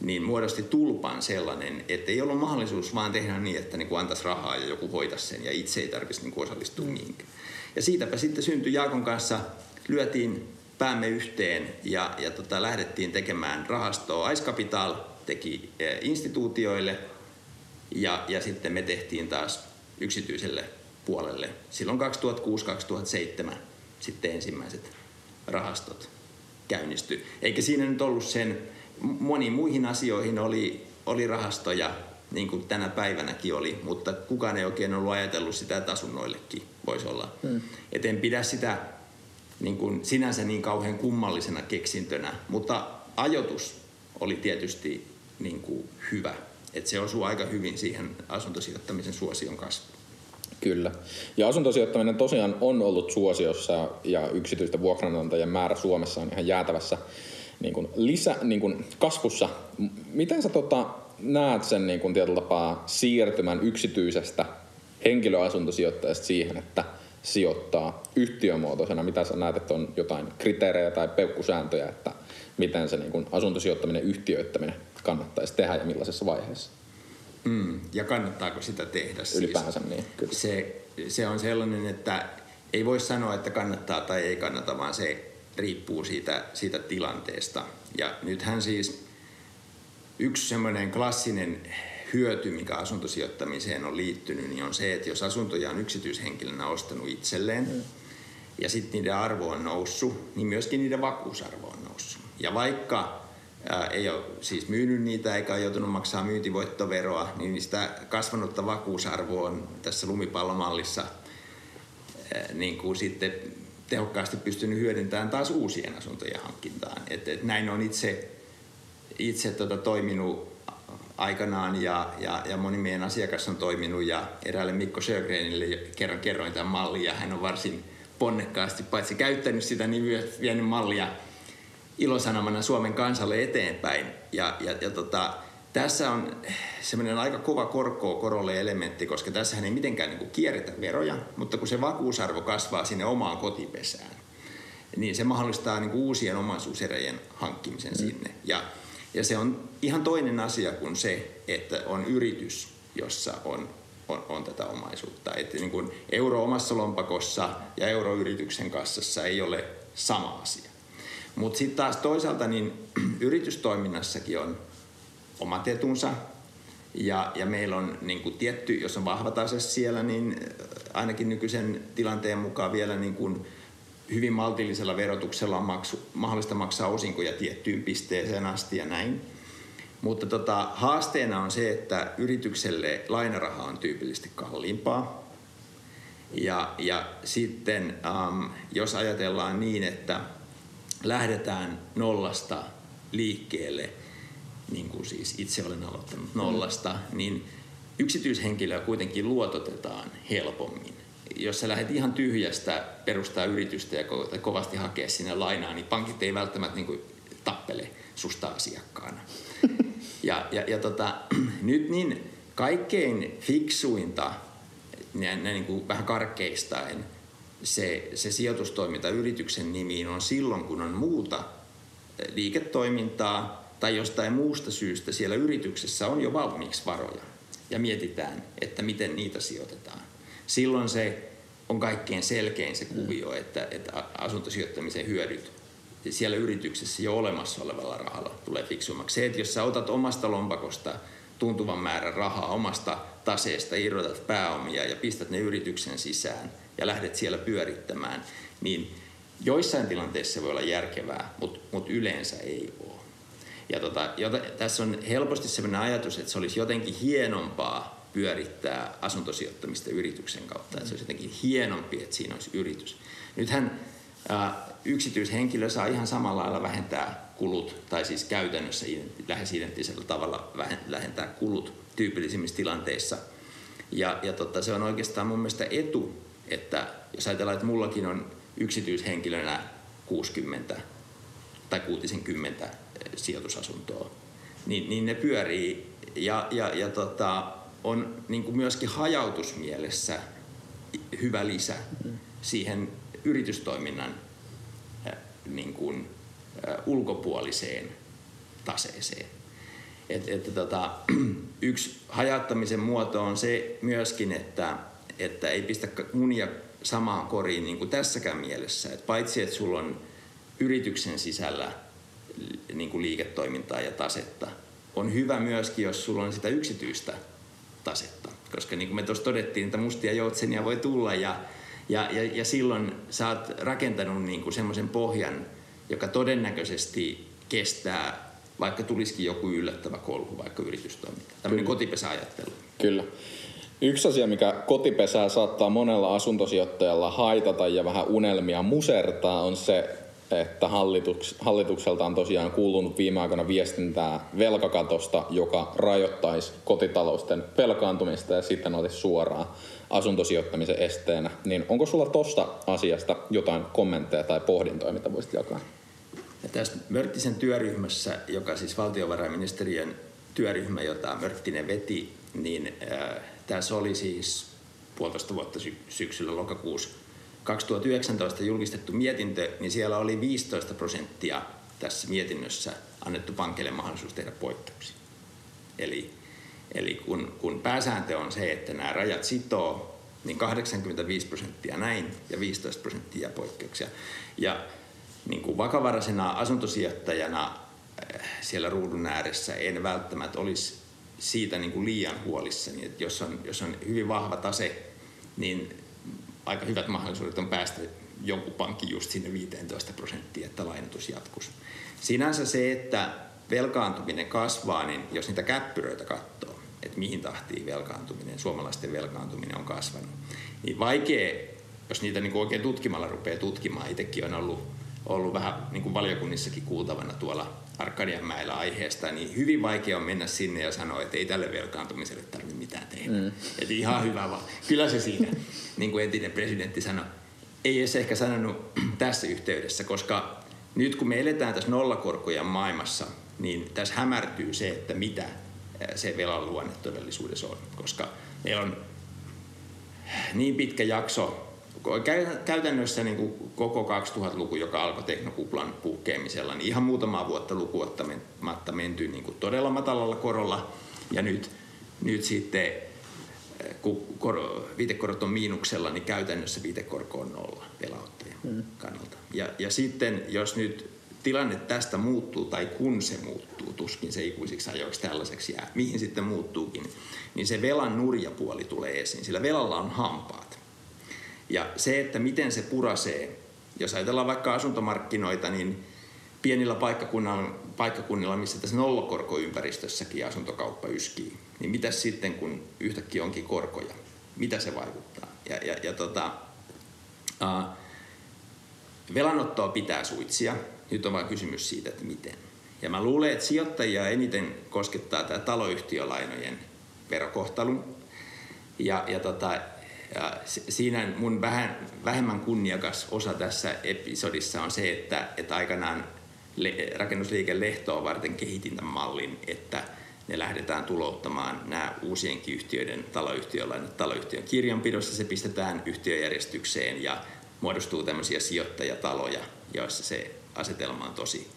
C: niin muodosti tulpan sellainen, että ei ollut mahdollisuus vaan tehdä niin, että niin antaisi rahaa ja joku hoitaisi sen ja itse ei tarvitsisi niin osallistua mm. mihinkään. Ja siitäpä sitten syntyi Jaakon kanssa, lyötiin päämme yhteen ja, ja tota, lähdettiin tekemään rahastoa. Ice Capital teki eh, instituutioille ja, ja sitten me tehtiin taas yksityiselle puolelle. Silloin 2006-2007 sitten ensimmäiset rahastot käynnistyi. Eikä siinä nyt ollut sen moniin muihin asioihin oli, oli rahastoja, niin kuin tänä päivänäkin oli, mutta kukaan ei oikein ollut ajatellut sitä, että asunnoillekin voisi olla. Hmm. Et en pidä sitä niin kuin sinänsä niin kauhean kummallisena keksintönä, mutta ajoitus oli tietysti niin kuin hyvä. Et se osuu aika hyvin siihen asuntosijoittamisen suosion kasvuun.
B: Kyllä. Ja asuntosijoittaminen tosiaan on ollut suosiossa ja yksityisten vuokranantajien määrä Suomessa on ihan jäätävässä niin kuin lisä, niin kuin kasvussa. Miten sä tota, näet sen niin kuin tietyllä tapaa siirtymän yksityisestä henkilöasuntosijoittajasta siihen, että sijoittaa yhtiömuotoisena? Mitä sä näet, että on jotain kriteerejä tai peukkusääntöjä, että miten se niin kuin asuntosijoittaminen yhtiöittäminen kannattaisi tehdä ja millaisessa vaiheessa?
C: Mm, ja kannattaako sitä tehdä?
B: Siis Ylipäänsä niin,
C: kyllä. Se, se on sellainen, että ei voi sanoa, että kannattaa tai ei kannata, vaan se riippuu siitä, siitä tilanteesta. Ja nythän siis yksi semmoinen klassinen hyöty, mikä asuntosijoittamiseen on liittynyt, niin on se, että jos asuntoja on yksityishenkilönä ostanut itselleen mm. ja sitten niiden arvo on noussut, niin myöskin niiden vakuusarvo on noussut. Ja vaikka ää, ei ole siis myynyt niitä eikä ole joutunut maksaa myyntivoittoveroa, niin sitä kasvanutta vakuusarvoa on tässä lumipallomallissa ää, niin kuin sitten tehokkaasti pystynyt hyödyntämään taas uusien asuntojen hankintaan. Et, et näin on itse, itse tota toiminut aikanaan ja, ja, ja moni meidän asiakas on toiminut ja eräälle Mikko Sjögrenille kerran kerroin tämän mallin ja hän on varsin ponnekkaasti paitsi käyttänyt sitä, niin myös vienyt mallia ilosanomana Suomen kansalle eteenpäin. Ja, ja, ja tota, tässä on semmoinen aika kova korkoa korolle elementti, koska tässä ei mitenkään niin kuin kierretä veroja, mutta kun se vakuusarvo kasvaa sinne omaan kotipesään, niin se mahdollistaa niin kuin uusien omaisuuserien hankkimisen mm. sinne. Ja, ja se on ihan toinen asia kuin se, että on yritys, jossa on, on, on tätä omaisuutta. Että niin kuin euro omassa lompakossa ja euro yrityksen kassassa ei ole sama asia. Mutta sitten taas toisaalta niin yritystoiminnassakin on omat etunsa. Ja, ja meillä on niin kuin tietty, jos on vahva tase siellä, niin ainakin nykyisen tilanteen mukaan vielä niin kuin hyvin maltillisella verotuksella on maksu, mahdollista maksaa osinkoja tiettyyn pisteeseen asti ja näin. Mutta tota, haasteena on se, että yritykselle lainaraha on tyypillisesti kalliimpaa. Ja, ja sitten ähm, jos ajatellaan niin, että lähdetään nollasta liikkeelle – niin kuin siis itse olen aloittanut nollasta, niin yksityishenkilöä kuitenkin luototetaan helpommin. Jos sä lähdet ihan tyhjästä perustaa yritystä ja kovasti hakea sinne lainaa, niin pankit ei välttämättä niin kuin tappele susta asiakkaana. Ja, ja, ja tota, nyt niin kaikkein fiksuinta näin, näin niin kuin vähän karkeistaen se, se sijoitustoiminta yrityksen nimiin on silloin, kun on muuta liiketoimintaa tai jostain muusta syystä siellä yrityksessä on jo valmiiksi varoja ja mietitään, että miten niitä sijoitetaan. Silloin se on kaikkein selkein se kuvio, että, että asuntosijoittamisen hyödyt siellä yrityksessä jo olemassa olevalla rahalla tulee fiksummaksi. Se, että jos sä otat omasta lompakosta tuntuvan määrän rahaa omasta taseesta, irrotat pääomia ja pistät ne yrityksen sisään ja lähdet siellä pyörittämään, niin joissain tilanteissa voi olla järkevää, mutta mut yleensä ei ole. Ja tota, jota, tässä on helposti sellainen ajatus, että se olisi jotenkin hienompaa pyörittää asuntosijoittamista yrityksen kautta, että se olisi jotenkin hienompi, että siinä olisi yritys. Nythän ää, yksityishenkilö saa ihan samalla lailla vähentää kulut, tai siis käytännössä lähes identtisellä tavalla vähentää kulut tyypillisimmissä tilanteissa. Ja, ja tota, se on oikeastaan mun mielestä etu, että jos ajatellaan, että mullakin on yksityishenkilönä 60 tai 60 eh, sijoitusasuntoa, niin, niin ne pyörii ja, ja, ja tota, on niin kuin myöskin hajautusmielessä hyvä lisä siihen yritystoiminnan eh, niin kuin, eh, ulkopuoliseen taseeseen. Et, et, tota, yksi hajauttamisen muoto on se myöskin, että, että ei pistä munia samaan koriin niin kuin tässäkään mielessä. Et paitsi, että sulla on yrityksen sisällä niin kuin liiketoimintaa ja tasetta, on hyvä myöskin, jos sulla on sitä yksityistä tasetta. Koska niin kuin me tuossa todettiin, että mustia joutsenia voi tulla ja, ja, ja, ja silloin sä oot rakentanut niin kuin semmoisen pohjan, joka todennäköisesti kestää, vaikka tulisikin joku yllättävä kolhu, vaikka yritystoiminta. Tämmöinen kotipesäajattelu.
B: Kyllä. Yksi asia, mikä kotipesää saattaa monella asuntosijoittajalla haitata ja vähän unelmia musertaa, on se, että hallituks, hallitukselta on tosiaan kuulunut viime aikoina viestintää velkakatosta, joka rajoittaisi kotitalousten velkaantumista ja sitten olisi suoraan asuntosijoittamisen esteenä. Niin onko sulla tuosta asiasta jotain kommentteja tai pohdintoja, mitä voisit jakaa?
C: Ja tässä Mörttisen työryhmässä, joka siis valtiovarainministeriön työryhmä, jota Mörttinen veti, niin äh, tässä oli siis puolitoista vuotta sy- syksyllä lokakuussa 2019 julkistettu mietintö, niin siellä oli 15 prosenttia tässä mietinnössä annettu pankille mahdollisuus tehdä poikkeuksia. Eli, eli kun, kun pääsääntö on se, että nämä rajat sitoo, niin 85 prosenttia näin ja 15 prosenttia poikkeuksia. Ja niin kuin vakavaraisena asuntosijoittajana eh, siellä ruudun ääressä en välttämättä olisi siitä niin kuin liian huolissani. Että jos, on, jos on hyvin vahva tase, niin aika hyvät mahdollisuudet on päästä jonkun pankki just sinne 15 prosenttia, että lainotus jatkuisi. Sinänsä se, että velkaantuminen kasvaa, niin jos niitä käppyröitä katsoo, että mihin tahtiin velkaantuminen, suomalaisten velkaantuminen on kasvanut, niin vaikea, jos niitä niin oikein tutkimalla rupeaa tutkimaan, itsekin on ollut, ollut vähän niin kuin valiokunnissakin kuultavana tuolla Arkadianmäellä aiheesta, niin hyvin vaikea on mennä sinne ja sanoa, että ei tälle velkaantumiselle tarvitse mitään tehdä. Mm. Että ihan hyvä vaan. Kyllä se siinä, niin kuin entinen presidentti sanoi, ei edes ehkä sanonut tässä yhteydessä, koska nyt kun me eletään tässä nollakorkojen maailmassa, niin tässä hämärtyy se, että mitä se velan luonne todellisuudessa on. Koska meillä on niin pitkä jakso käytännössä niin kuin koko 2000-luku, joka alkoi teknokuplan puhkeamisella, niin ihan muutamaa vuotta lukuottamatta menty niin kuin todella matalalla korolla. Ja nyt, nyt sitten, eh, kun koro, viitekorot on miinuksella, niin käytännössä viitekorko on nolla velautteen hmm. kannalta. Ja, ja sitten, jos nyt tilanne tästä muuttuu, tai kun se muuttuu, tuskin se ikuisiksi ajoiksi tällaiseksi jää, mihin sitten muuttuukin, niin se velan nurjapuoli tulee esiin, sillä velalla on hampaat. Ja se, että miten se purasee, jos ajatellaan vaikka asuntomarkkinoita, niin pienillä paikkakunnilla, missä tässä nollakorkoympäristössäkin asuntokauppa yskii, niin mitä sitten, kun yhtäkkiä onkin korkoja? Mitä se vaikuttaa? Ja, ja, ja tota, uh, velanottoa pitää suitsia. Nyt on vain kysymys siitä, että miten. Ja mä luulen, että sijoittajia eniten koskettaa tämä taloyhtiölainojen verokohtelu. Ja, ja tota, ja siinä mun vähän, vähemmän kunniakas osa tässä episodissa on se, että, että aikanaan rakennusliike Lehtoa varten kehitin tämän mallin, että ne lähdetään tulouttamaan nämä uusienkin yhtiöiden taloyhtiölainat taloyhtiön kirjanpidossa. Se pistetään yhtiöjärjestykseen ja muodostuu tämmöisiä sijoittajataloja, joissa se asetelma on tosi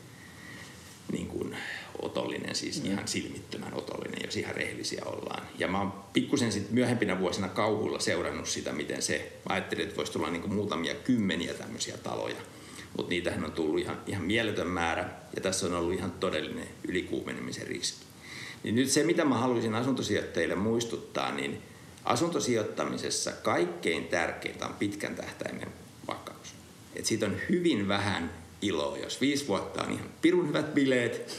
C: niin kuin, otollinen, siis mm. ihan silmittömän otollinen, jos ihan rehellisiä ollaan. Ja mä oon pikkusen sitten myöhempinä vuosina kauhulla seurannut sitä, miten se, mä ajattelin, että voisi tulla niin kuin muutamia kymmeniä tämmöisiä taloja, mutta niitähän on tullut ihan, ihan mieletön määrä, ja tässä on ollut ihan todellinen ylikuumenemisen riski. Niin nyt se, mitä mä haluaisin asuntosijoittajille muistuttaa, niin asuntosijoittamisessa kaikkein tärkeintä on pitkän tähtäimen vakaus. Et siitä on hyvin vähän iloa, jos viisi vuotta on ihan pirun hyvät bileet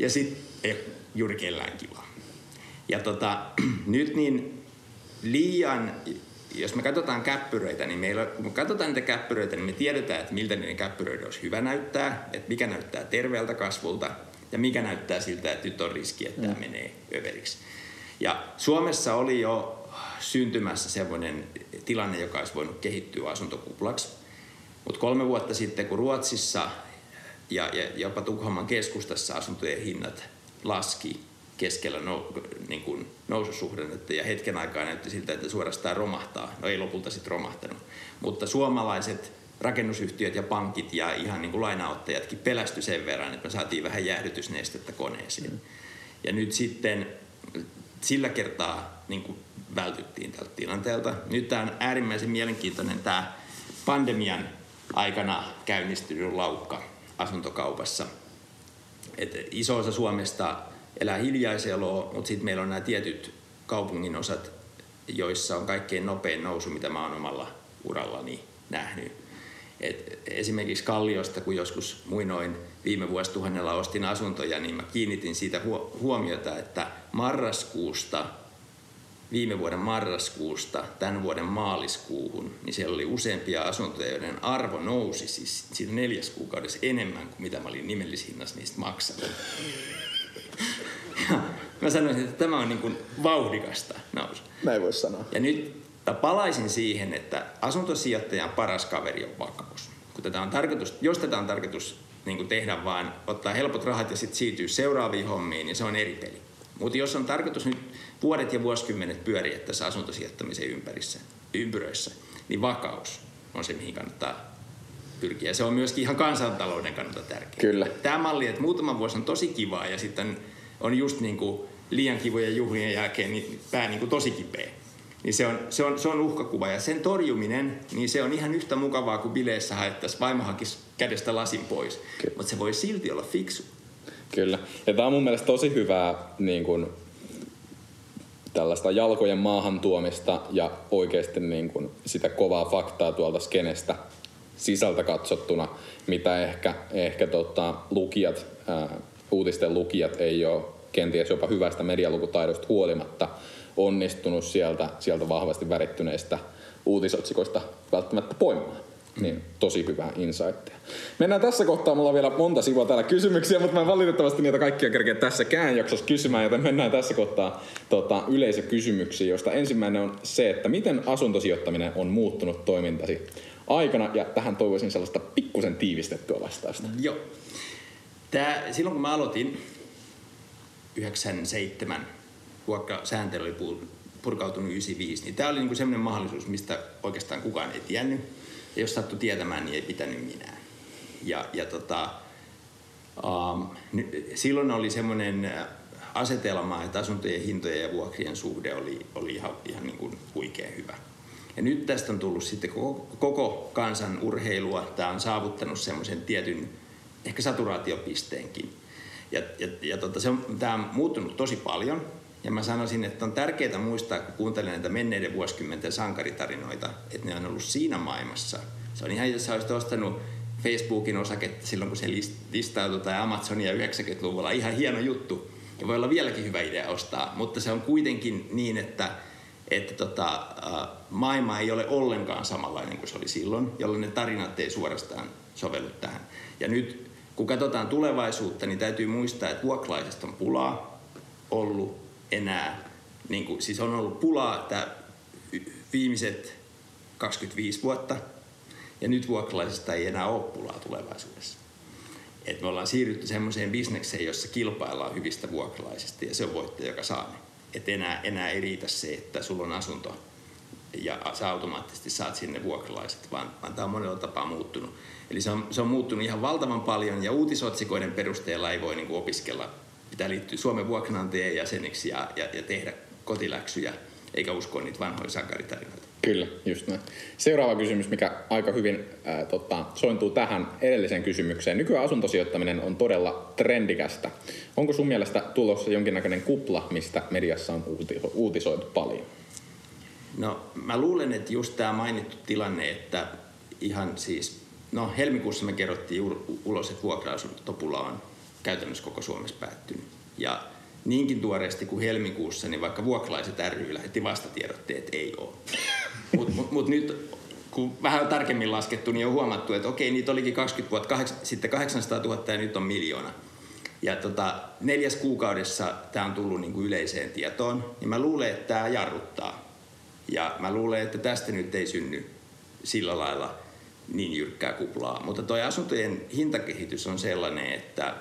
C: ja sitten ei juuri kellään kiva. Ja tota, nyt niin liian, jos me katsotaan käppyröitä, niin meillä, kun me katsotaan niitä käppyröitä, niin me tiedetään, että miltä niiden käppyröiden olisi hyvä näyttää, että mikä näyttää terveeltä kasvulta ja mikä näyttää siltä, että nyt on riski, että tämä mm. menee överiksi. Ja Suomessa oli jo syntymässä sellainen tilanne, joka olisi voinut kehittyä asuntokuplaksi. Mutta kolme vuotta sitten, kun Ruotsissa ja, ja jopa Tukholman keskustassa asuntojen hinnat laski keskellä no, niin kuin noususuhdannetta ja hetken aikaa näytti siltä, että suorastaan romahtaa. No ei lopulta sitten romahtanut. Mutta suomalaiset rakennusyhtiöt ja pankit ja ihan niin kuin lainaottajatkin pelästy sen verran, että me saatiin vähän jäähdytysnestettä koneeseen. Mm. Ja nyt sitten sillä kertaa niin kuin vältyttiin tältä tilanteelta. Nyt tämä on äärimmäisen mielenkiintoinen tämä pandemian aikana käynnistynyt laukka asuntokaupassa. Et iso osa Suomesta elää hiljaiseloa, mutta sitten meillä on nämä tietyt kaupungin osat, joissa on kaikkein nopein nousu, mitä mä oon omalla urallani nähnyt. Et esimerkiksi Kalliosta, kun joskus muinoin viime vuosituhannella ostin asuntoja, niin mä kiinnitin siitä huomiota, että marraskuusta viime vuoden marraskuusta tämän vuoden maaliskuuhun, niin siellä oli useampia asuntoja, joiden arvo nousi siis siinä neljäs kuukaudessa enemmän kuin mitä mä olin nimellishinnassa niistä maksanut. Ja mä sanoisin, että tämä on niin kuin vauhdikasta nousu.
B: Näin voisi sanoa.
C: Ja nyt palaisin siihen, että asuntosijoittajan paras kaveri on vakaus. Kun tätä on tarkoitus, jos tätä on tarkoitus niin kuin tehdä vaan ottaa helpot rahat ja sitten siirtyä seuraaviin hommiin, niin se on eri peli. Mutta jos on tarkoitus nyt vuodet ja vuosikymmenet pyöriä tässä asuntosijoittamisen ympärissä, ympyröissä, niin vakaus on se, mihin kannattaa pyrkiä. Se on myöskin ihan kansantalouden kannalta tärkeää.
B: Kyllä.
C: Tämä malli, että muutama vuosi on tosi kivaa ja sitten on just niin kuin liian kivojen juhlien jälkeen niin pää niin kuin tosi kipeä. Niin se on, se, on, se on uhkakuva ja sen torjuminen, niin se on ihan yhtä mukavaa kuin bileissä haettaisiin vaimo hakisi kädestä lasin pois. Mutta se voi silti olla fiksu.
B: Kyllä. Ja tämä on mun mielestä tosi hyvää niin kuin, tällaista jalkojen maahan tuomista ja oikeasti niin kuin, sitä kovaa faktaa tuolta skenestä sisältä katsottuna, mitä ehkä, ehkä tota, lukijat, ää, uutisten lukijat ei ole kenties jopa hyvästä medialukutaidosta huolimatta onnistunut sieltä, sieltä vahvasti värittyneistä uutisotsikoista välttämättä poimaan. Niin tosi hyvää insightia. Mennään tässä kohtaa, mulla on vielä monta sivua täällä kysymyksiä, mutta mä en valitettavasti niitä kaikkia kerkeä tässäkään jaksossa kysymään, joten mennään tässä kohtaa tota, yleisökysymyksiin, josta ensimmäinen on se, että miten asuntosijoittaminen on muuttunut toimintasi aikana, ja tähän toivoisin sellaista pikkusen tiivistettyä vastausta.
C: Joo. Tää, silloin kun mä aloitin 97, vaikka sääntely oli purkautunut 95, niin tämä oli niinku sellainen mahdollisuus, mistä oikeastaan kukaan ei tiennyt ja jos sattui tietämään, niin ei pitänyt minä. Ja, ja tota, um, silloin oli semmoinen asetelma, että asuntojen hintojen ja vuokrien suhde oli, oli ihan, ihan niin kuin huikea hyvä. Ja nyt tästä on tullut sitten koko, koko kansan urheilua. Tämä on saavuttanut semmoisen tietyn ehkä saturaatiopisteenkin. Ja, ja, ja tota, se on, tämä on muuttunut tosi paljon. Ja mä sanoisin, että on tärkeää muistaa, kun kuuntelen näitä menneiden vuosikymmenten sankaritarinoita, että ne on ollut siinä maailmassa. Se on ihan, jos sä olisit ostanut Facebookin osaketta silloin, kun se listautui tai Amazonia 90-luvulla, ihan hieno juttu. Ja voi olla vieläkin hyvä idea ostaa, mutta se on kuitenkin niin, että, että tota, maailma ei ole ollenkaan samanlainen kuin se oli silloin, jolloin ne tarinat ei suorastaan sovellu tähän. Ja nyt kun katsotaan tulevaisuutta, niin täytyy muistaa, että vuokraisesta on pulaa ollut enää, niin kuin, siis on ollut pulaa tämä viimeiset 25 vuotta, ja nyt vuokralaisista ei enää ole pulaa tulevaisuudessa. Et me ollaan siirrytty semmoiseen bisnekseen, jossa kilpaillaan hyvistä vuokralaisista ja se on voittaja, joka saa ne. Et enää, enää ei riitä se, että sulla on asunto ja sä automaattisesti saat sinne vuokralaiset, vaan, vaan tämä on monella tapaa muuttunut. Eli se on, se on muuttunut ihan valtavan paljon ja uutisotsikoiden perusteella ei voi niin kuin opiskella. Pitää liittyä Suomen vuokranantajien jäseniksi ja, ja, ja tehdä kotiläksyjä, eikä uskoa niitä vanhoja sakaritarinoita.
B: Kyllä, just näin. Seuraava kysymys, mikä aika hyvin ää, tota, sointuu tähän edelliseen kysymykseen. Nykyään asuntosijoittaminen on todella trendikästä. Onko sun mielestä tulossa jonkinnäköinen kupla, mistä mediassa on uuti- uutisoitu paljon?
C: No mä luulen, että just tämä mainittu tilanne, että ihan siis, no helmikuussa me kerrottiin ulos, että vuokra-asuntotopula on käytännössä koko Suomessa päättynyt. Ja niinkin tuoreesti kuin helmikuussa, niin vaikka vuokralaiset ry lähetti vastatiedotteet, että ei ole. Mutta mut, mut nyt kun vähän tarkemmin laskettu, niin on huomattu, että okei, niitä olikin 20 vuotta, kahdeksan, sitten 800 000 ja nyt on miljoona. Ja tota, neljäs kuukaudessa tämä on tullut niin kuin yleiseen tietoon, niin mä luulen, että tämä jarruttaa. Ja mä luulen, että tästä nyt ei synny sillä lailla niin jyrkkää kuplaa. Mutta tuo asuntojen hintakehitys on sellainen, että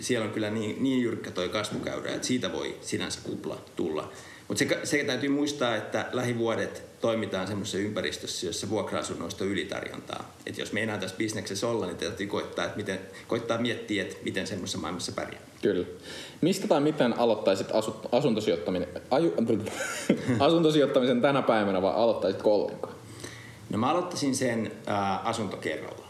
C: siellä on kyllä niin, niin jyrkkä toi kasvukäyrä, että siitä voi sinänsä kupla tulla. Mutta se, se täytyy muistaa, että lähivuodet toimitaan semmoisessa ympäristössä, jossa vuokra-asunnoista on ylitarjontaa. Et jos meinaa tässä bisneksessä olla, niin täytyy koittaa, että miten, koittaa miettiä, että miten semmoisessa maailmassa pärjää.
B: Kyllä. Mistä tai miten aloittaisit asu, asuntosijoittaminen, aju, asuntosijoittamisen tänä päivänä vai aloittaisitko ollenkaan?
C: No mä aloittaisin sen ää, asuntokerralla.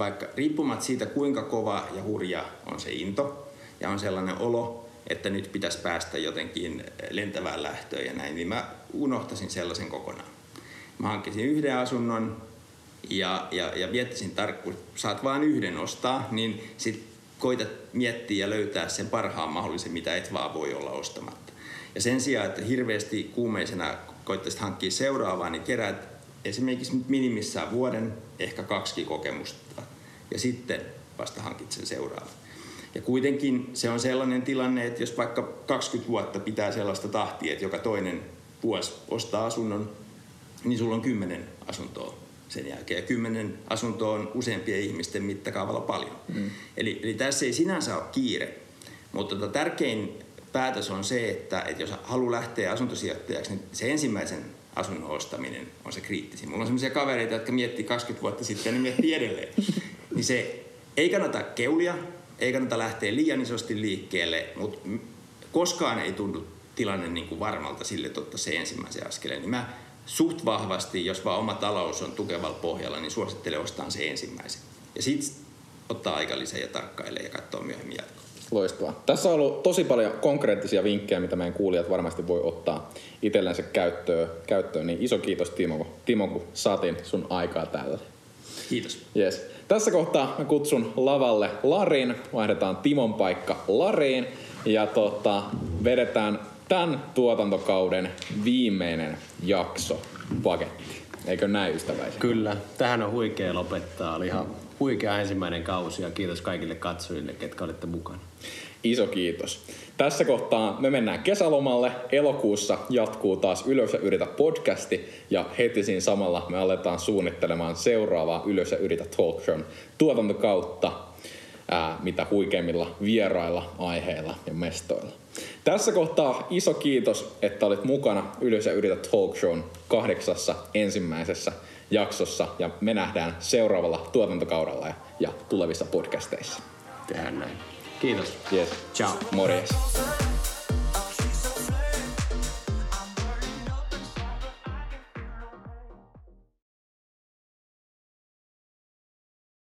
C: Vaikka riippumatta siitä, kuinka kova ja hurja on se into ja on sellainen olo, että nyt pitäisi päästä jotenkin lentävään lähtöön ja näin, niin mä unohtaisin sellaisen kokonaan. Mä hankkisin yhden asunnon ja, ja, ja miettisin tarkkuun, saat vain yhden ostaa, niin sit koitat miettiä ja löytää sen parhaan mahdollisen, mitä et vaan voi olla ostamatta. Ja sen sijaan, että hirveästi kuumeisena koittaisit hankkia seuraavaa, niin keräät esimerkiksi minimissään vuoden, ehkä kaksi kokemusta, ja sitten vasta hankit sen seuraavan. Ja kuitenkin se on sellainen tilanne, että jos vaikka 20 vuotta pitää sellaista tahtia, että joka toinen vuosi ostaa asunnon, niin sulla on kymmenen asuntoa sen jälkeen. Ja kymmenen asuntoa on useampien ihmisten mittakaavalla paljon. Mm. Eli, eli tässä ei sinänsä ole kiire. Mutta tota, tärkein päätös on se, että, että jos haluaa lähteä asuntosijoittajaksi, niin se ensimmäisen asunnon ostaminen on se kriittisin. Mulla on sellaisia kavereita, jotka miettii 20 vuotta sitten ja ne miettii edelleen. niin se ei kannata keulia, ei kannata lähteä liian isosti liikkeelle, mutta koskaan ei tunnu tilanne niin kuin varmalta sille, että ottaa se ensimmäisen askeleen. Niin mä suht vahvasti, jos vaan oma talous on tukevalla pohjalla, niin suosittelen ostaa se ensimmäisen. Ja sitten ottaa aika lisää ja tarkkailee ja katsoa myöhemmin jatkoa.
B: Loistavaa. Tässä on ollut tosi paljon konkreettisia vinkkejä, mitä meidän kuulijat varmasti voi ottaa itsellensä käyttöön. käyttöön. Niin iso kiitos Timo, Timo, kun saatiin sun aikaa tällä.
C: Kiitos.
B: Yes. Tässä kohtaa mä kutsun lavalle Larin. Vaihdetaan Timon paikka Lariin. Ja tota, vedetään tämän tuotantokauden viimeinen jakso paketti. Eikö näin ystäväisiä?
A: Kyllä. Tähän on huikea lopettaa. Oli ihan huikea ensimmäinen kausi ja kiitos kaikille katsojille, ketkä olitte mukana.
B: Iso kiitos. Tässä kohtaa me mennään kesälomalle. Elokuussa jatkuu taas Ylös ja yritä podcasti ja heti siinä samalla me aletaan suunnittelemaan seuraavaa Ylös ja yritä talk show tuotantokautta ää, mitä huikeimmilla vierailla, aiheilla ja mestoilla. Tässä kohtaa iso kiitos, että olit mukana Ylös ja yritä talk shown kahdeksassa ensimmäisessä jaksossa ja me nähdään seuraavalla tuotantokaudella ja, ja tulevissa podcasteissa.
A: Tehdään näin. Kiitos.
B: Yes.
A: Ciao.
B: Morjes.